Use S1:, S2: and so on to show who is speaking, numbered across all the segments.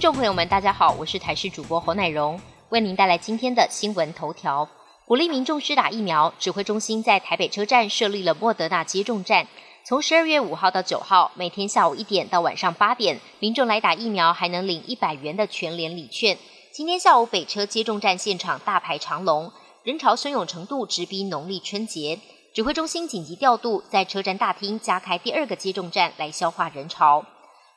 S1: 听众朋友们，大家好，我是台视主播侯乃荣，为您带来今天的新闻头条。鼓励民众施打疫苗，指挥中心在台北车站设立了莫德纳接种站，从十二月五号到九号，每天下午一点到晚上八点，民众来打疫苗还能领一百元的全联礼券。今天下午北车接种站现场大排长龙，人潮汹涌程度直逼农历春节。指挥中心紧急调度，在车站大厅加开第二个接种站来消化人潮。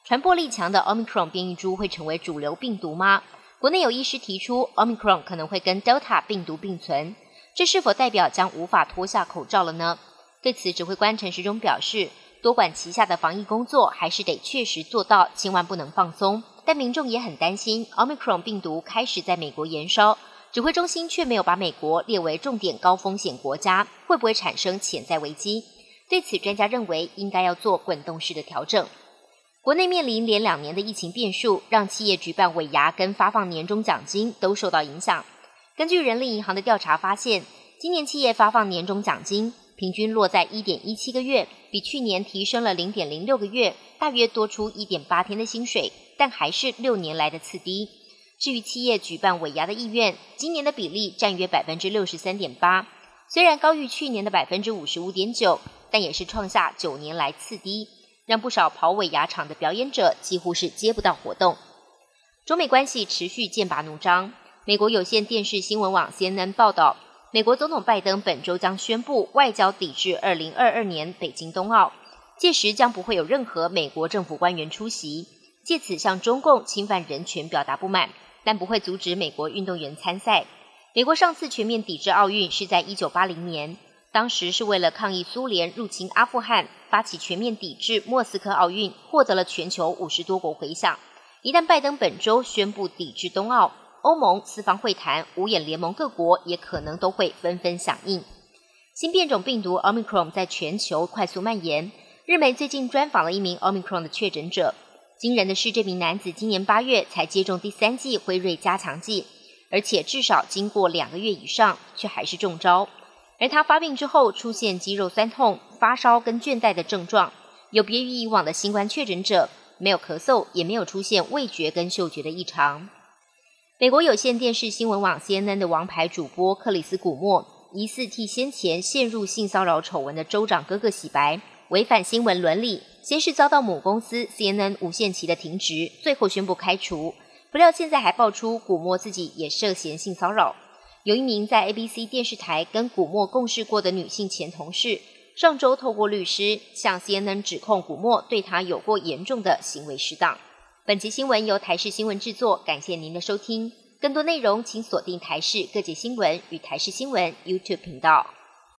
S1: 传播力强的 Omicron 变异株会成为主流病毒吗？国内有医师提出，Omicron 可能会跟 Delta 病毒并存，这是否代表将无法脱下口罩了呢？对此，指挥官陈时中表示，多管齐下的防疫工作还是得确实做到，千万不能放松。但民众也很担心，Omicron 病毒开始在美国延烧，指挥中心却没有把美国列为重点高风险国家，会不会产生潜在危机？对此，专家认为应该要做滚动式的调整。国内面临连两年的疫情变数，让企业举办尾牙跟发放年终奖金都受到影响。根据人力银行的调查发现，今年企业发放年终奖金平均落在一点一七个月，比去年提升了零点零六个月，大约多出一点八天的薪水，但还是六年来的次低。至于企业举办尾牙的意愿，今年的比例占约百分之六十三点八，虽然高于去年的百分之五十五点九，但也是创下九年来次低。让不少跑尾牙场的表演者几乎是接不到活动。中美关系持续剑拔弩张。美国有线电视新闻网 CNN 报道，美国总统拜登本周将宣布外交抵制2022年北京冬奥，届时将不会有任何美国政府官员出席，借此向中共侵犯人权表达不满，但不会阻止美国运动员参赛。美国上次全面抵制奥运是在1980年。当时是为了抗议苏联入侵阿富汗，发起全面抵制莫斯科奥运，获得了全球五十多国回响。一旦拜登本周宣布抵制冬奥，欧盟四方会谈、五眼联盟各国也可能都会纷纷响应。新变种病毒 Omicron 在全球快速蔓延。日媒最近专访了一名 Omicron 的确诊者，惊人的是，这名男子今年八月才接种第三剂辉瑞加强剂，而且至少经过两个月以上，却还是中招。而他发病之后出现肌肉酸痛、发烧跟倦怠的症状，有别于以往的新冠确诊者，没有咳嗽，也没有出现味觉跟嗅觉的异常。美国有线电视新闻网 CNN 的王牌主播克里斯·古默，疑似替先前陷入性骚扰丑闻的州长哥哥洗白，违反新闻伦理，先是遭到母公司 CNN 无限期的停职，最后宣布开除。不料现在还爆出古默自己也涉嫌性骚扰。有一名在 ABC 电视台跟古默共事过的女性前同事，上周透过律师向 CNN 指控古默对她有过严重的行为失当。本集新闻由台视新闻制作，感谢您的收听。更多内容请锁定台视各界新闻与台视新闻 YouTube 频道。